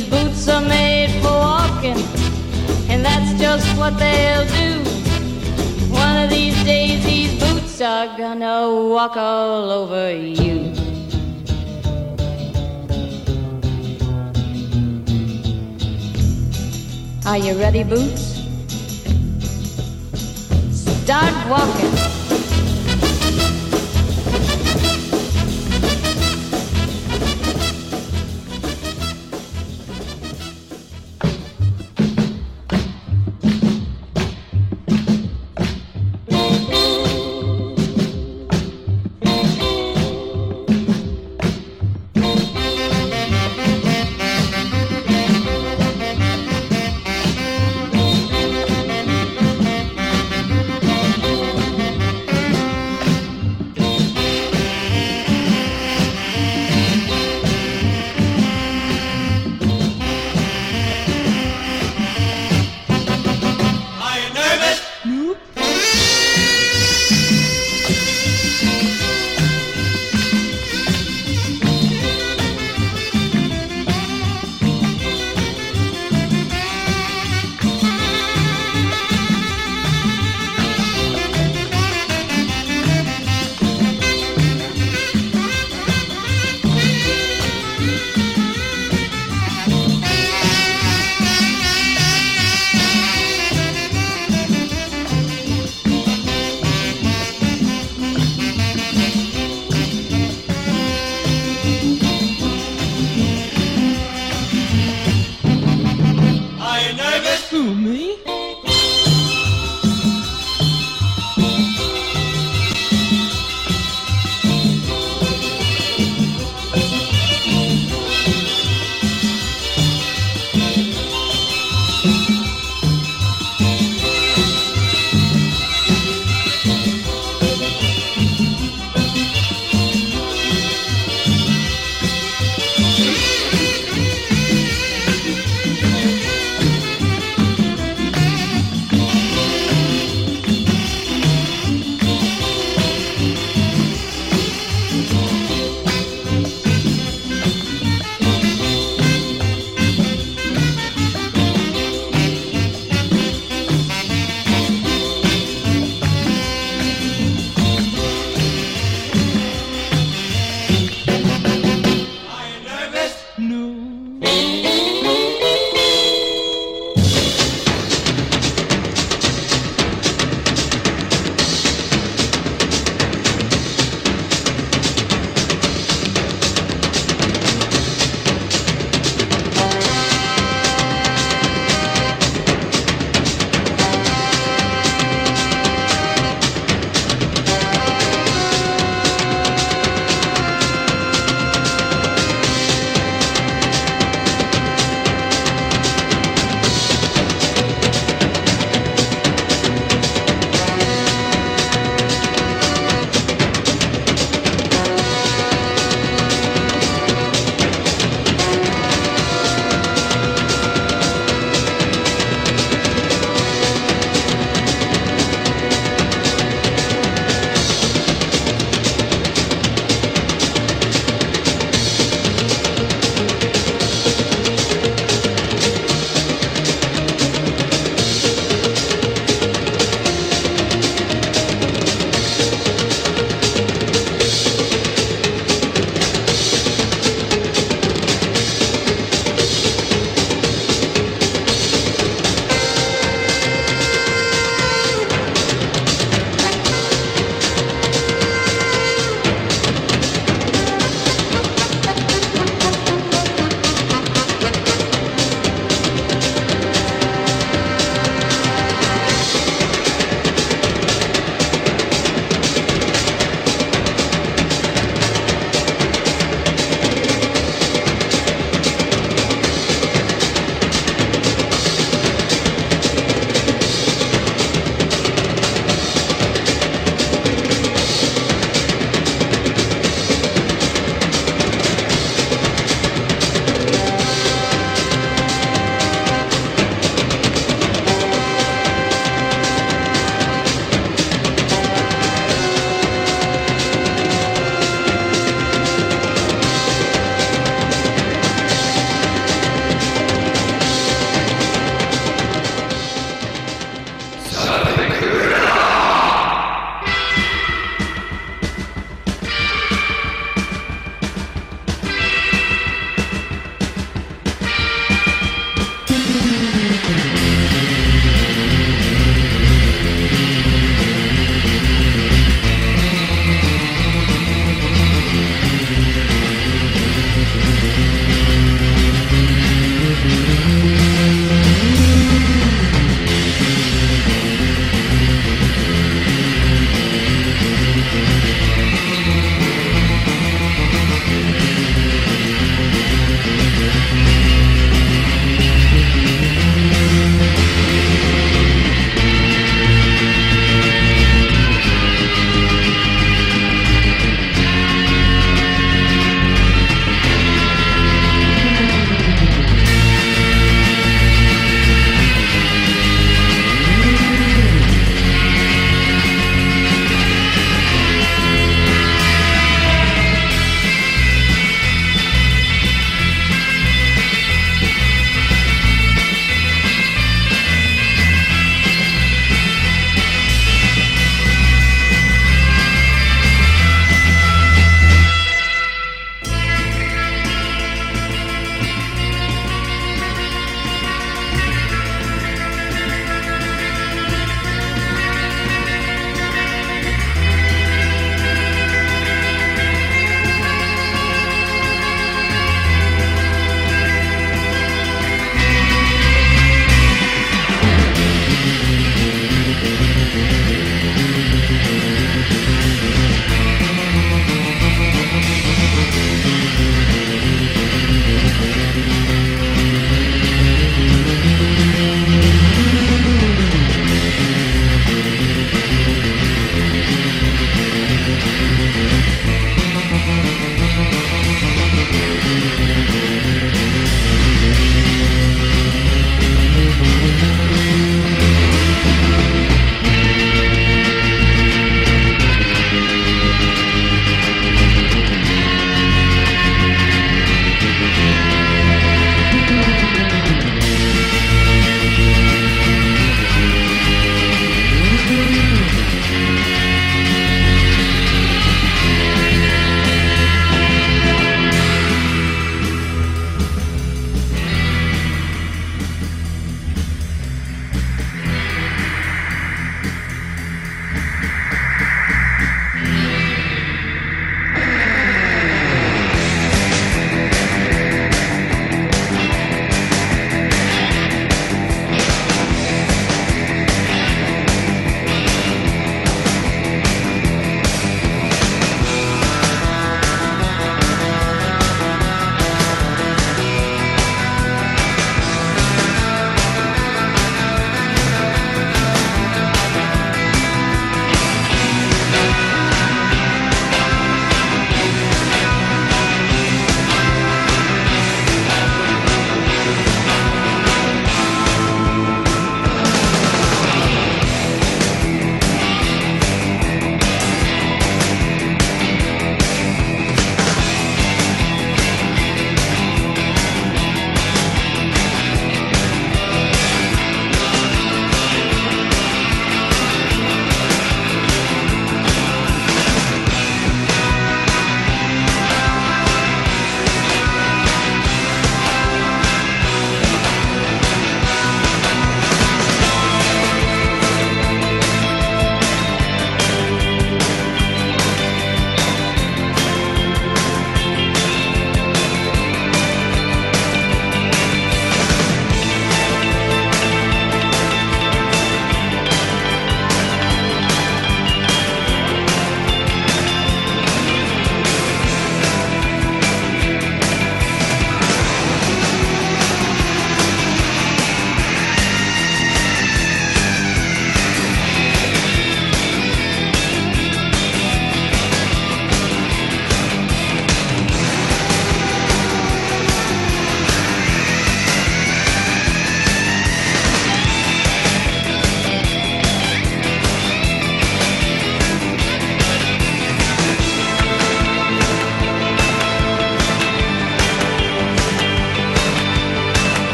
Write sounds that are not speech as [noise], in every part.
These boots are made for walking, and that's just what they'll do. One of these days, these boots are gonna walk all over you. Are you ready, Boots? Start walking.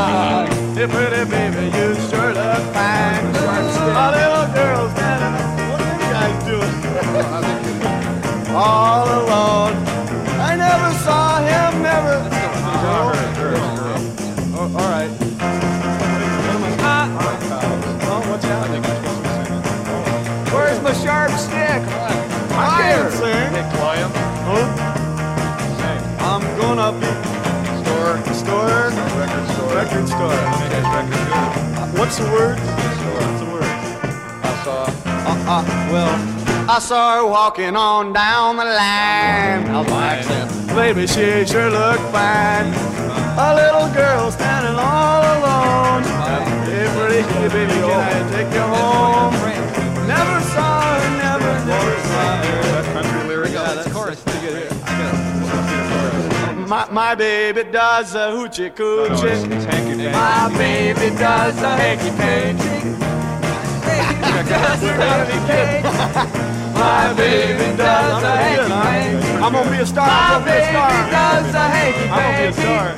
Line. Hey, pretty baby, the word? Store. What's the word? I saw. Uh, uh, well, I saw her walking on down the line. How's my accent? Baby, she sure looked fine. A little girl standing all alone. Hey, pretty, baby, can I take you home? My, my baby does a hoochie No, it's, coochie. it's. My baby does a hanky panky. does a hanky panky. My baby does a hanky panky. I'm gonna be a star. My baby does a hanky panky. I'm gonna be a star.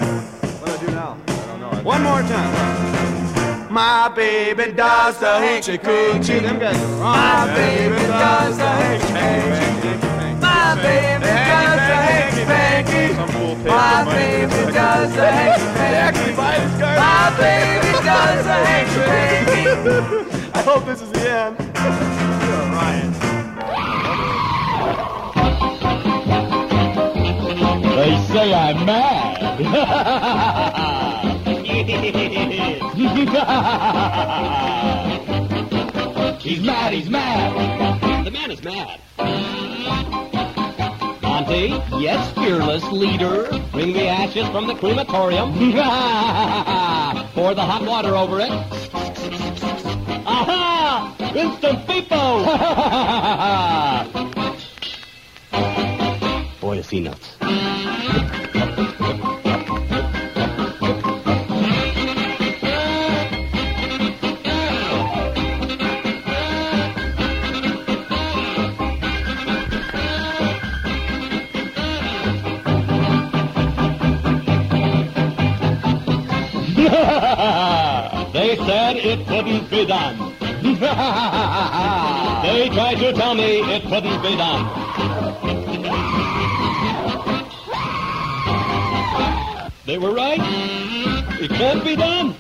What do I do now? I don't know. One more time. My baby does the hoochie coochie. Them guys are wrong. My baby does the hanky panky. My baby does the hanky panky. Some fool paid My the baby does the hanky panky. My baby does the hanky panky. I hope this is the end. Ryan. They say I'm mad. [laughs] he's mad, he's mad. The man is mad. Monty, yes, fearless leader. Bring the ashes from the crematorium. [laughs] Pour the hot water over it. Aha! Instant FIFO! [laughs] Boy, is he nuts. They said it couldn't be done. [laughs] they tried to tell me it couldn't be done. They were right. It can't be done.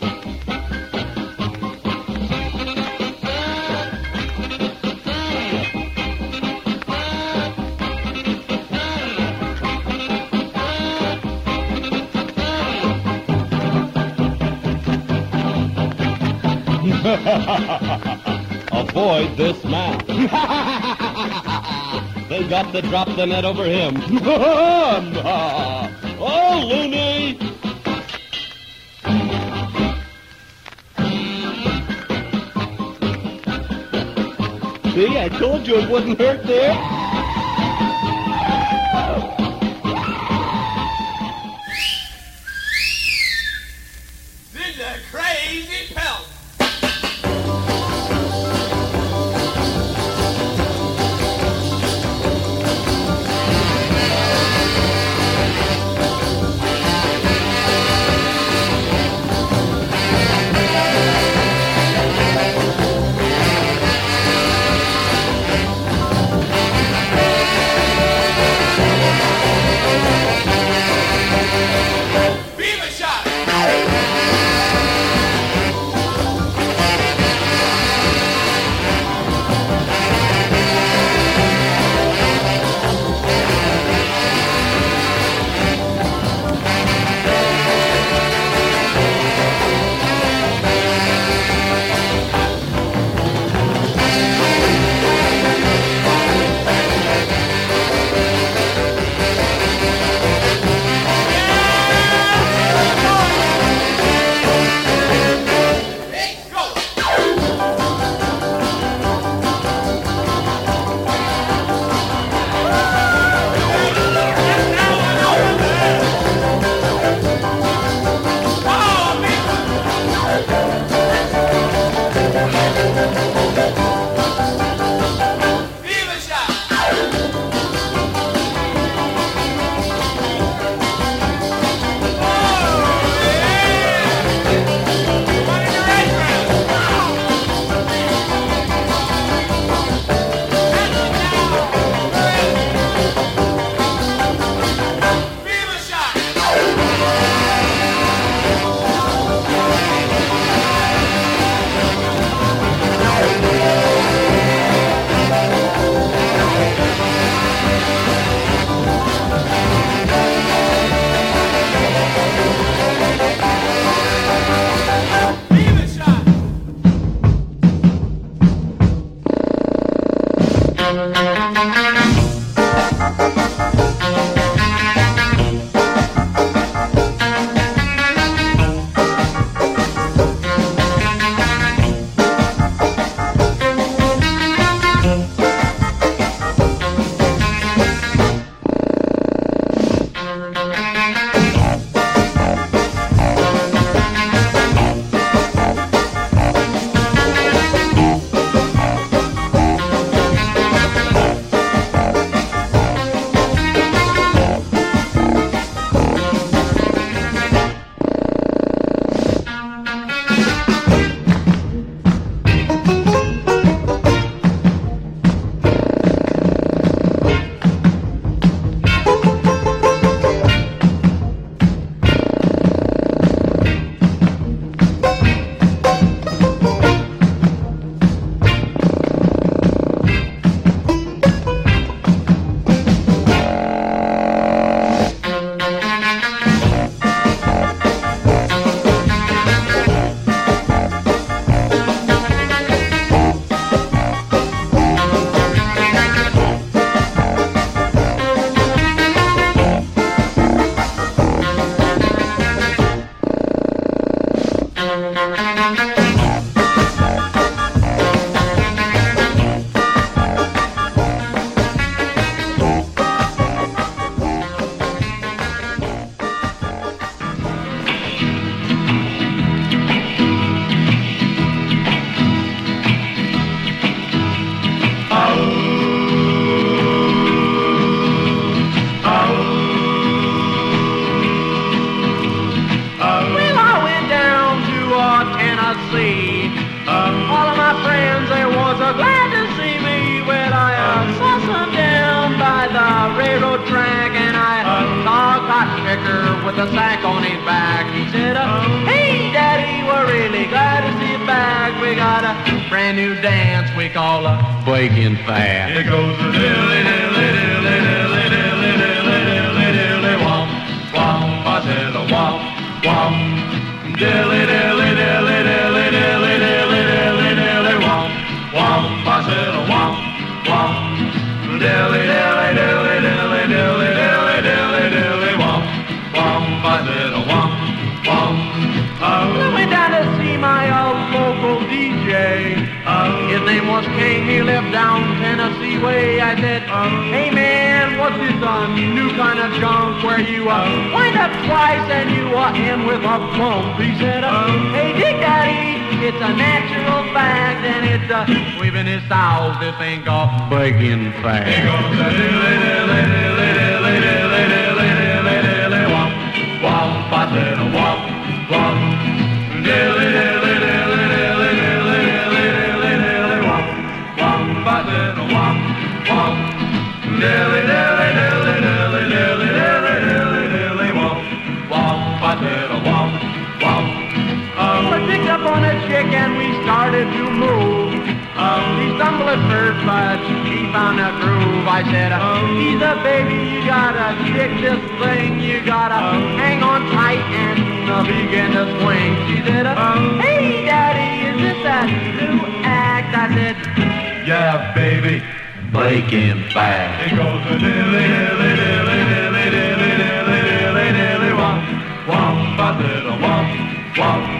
[laughs] Avoid this man. [laughs] they got to drop the net over him. [laughs] oh, loony! See, I told you it wouldn't hurt there. Way. I Hey man, what's this uh, new kind of junk where you uh, wind up twice and you uh, end with a bump? He said, uh, Hey Dick Daddy, it's a natural fact and it's uh, we've in his house. This ain't got breaking fast. It goes a dilly dilly dilly dilly dilly dilly dilly dilly womp womp a diddle womp womp He stumbled at but he found a groove. I said, he's a baby, you gotta stick this thing. You gotta hang on tight and uh, begin to swing. She said, hey, daddy, is this that new act? I said, yeah, baby, breaking fast. It goes a dilly, dilly, dilly, dilly, dilly, dilly, dilly, dilly, womp, womp, a diddle, womp, womp,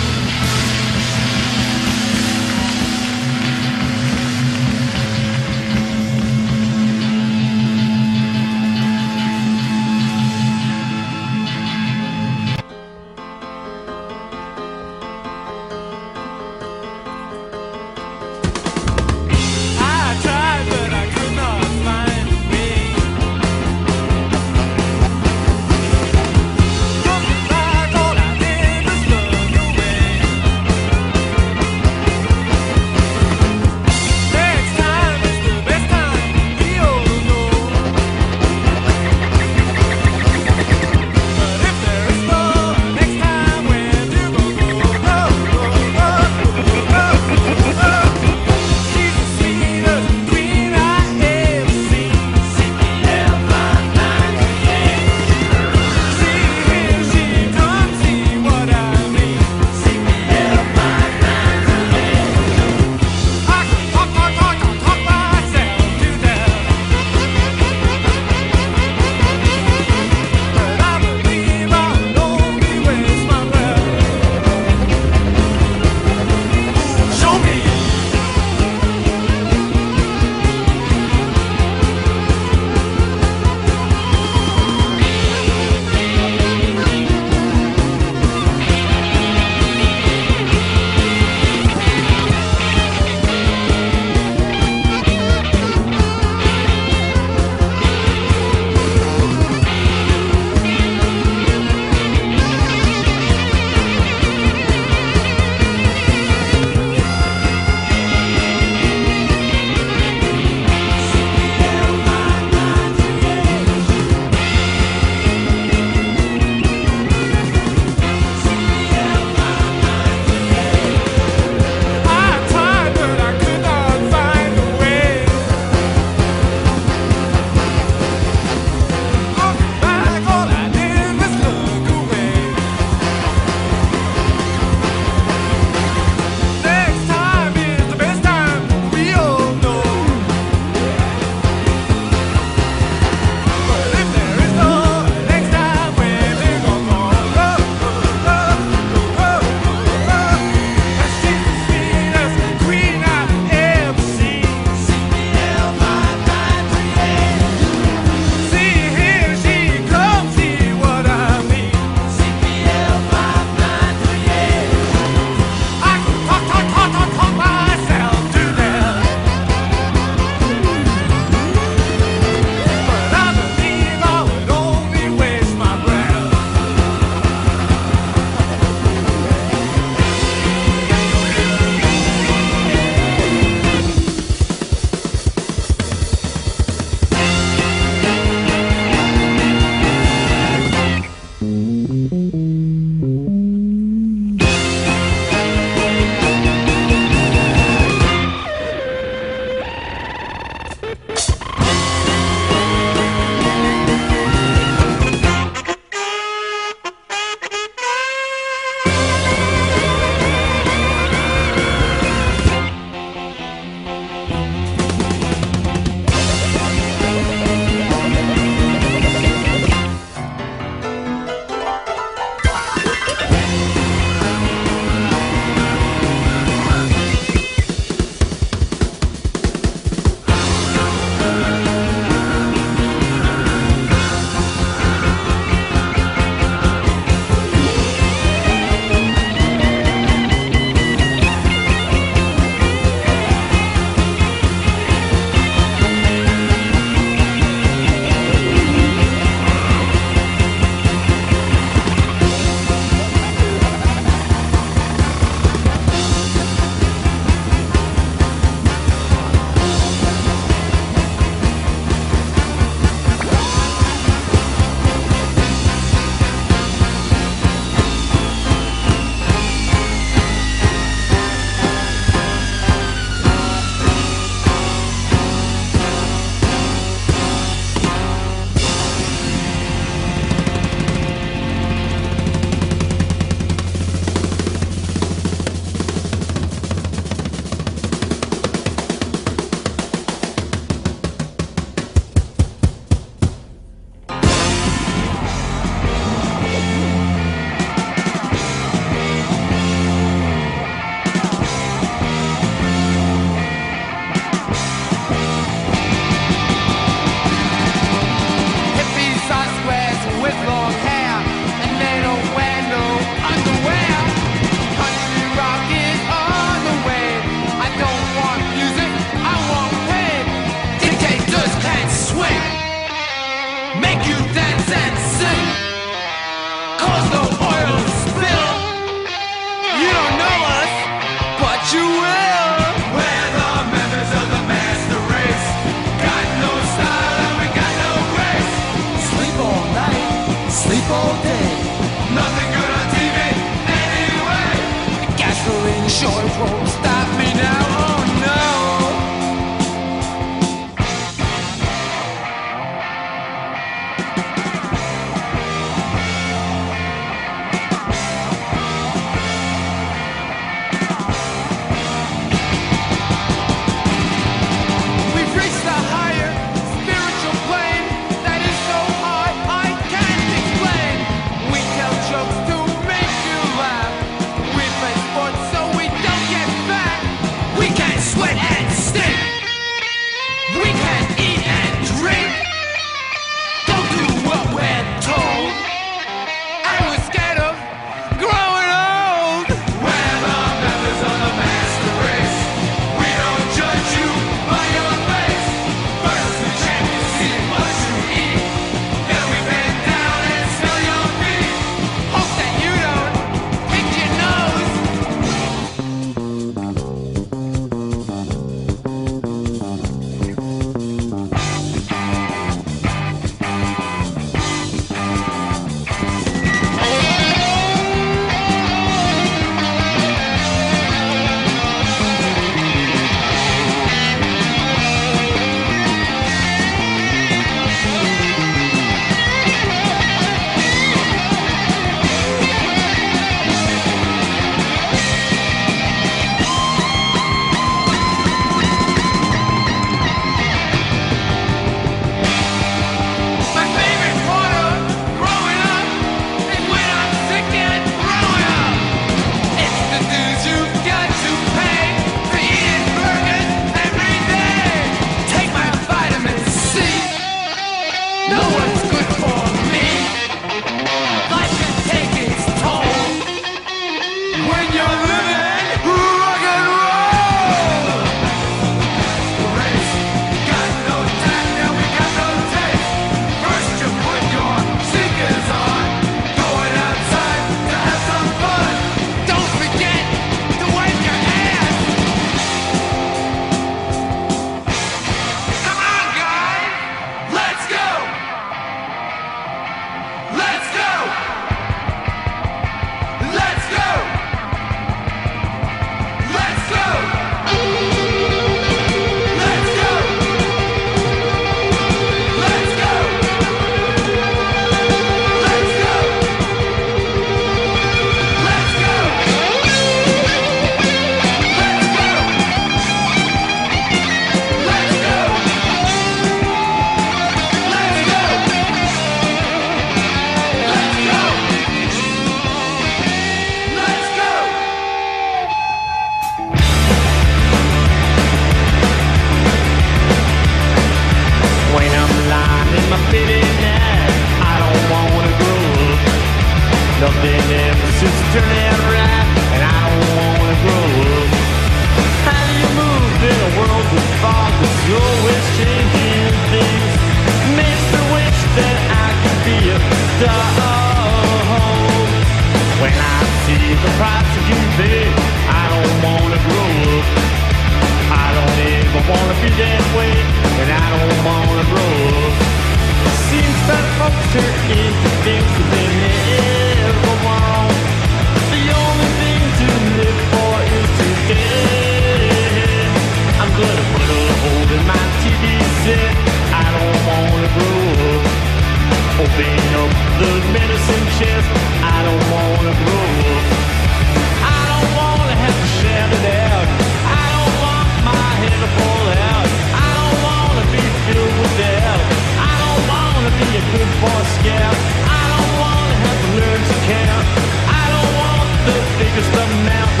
mountain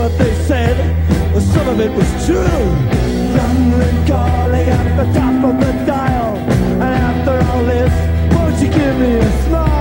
what they said, some of it was true. London calling at the top of the dial, and after all this, won't you give me a smile?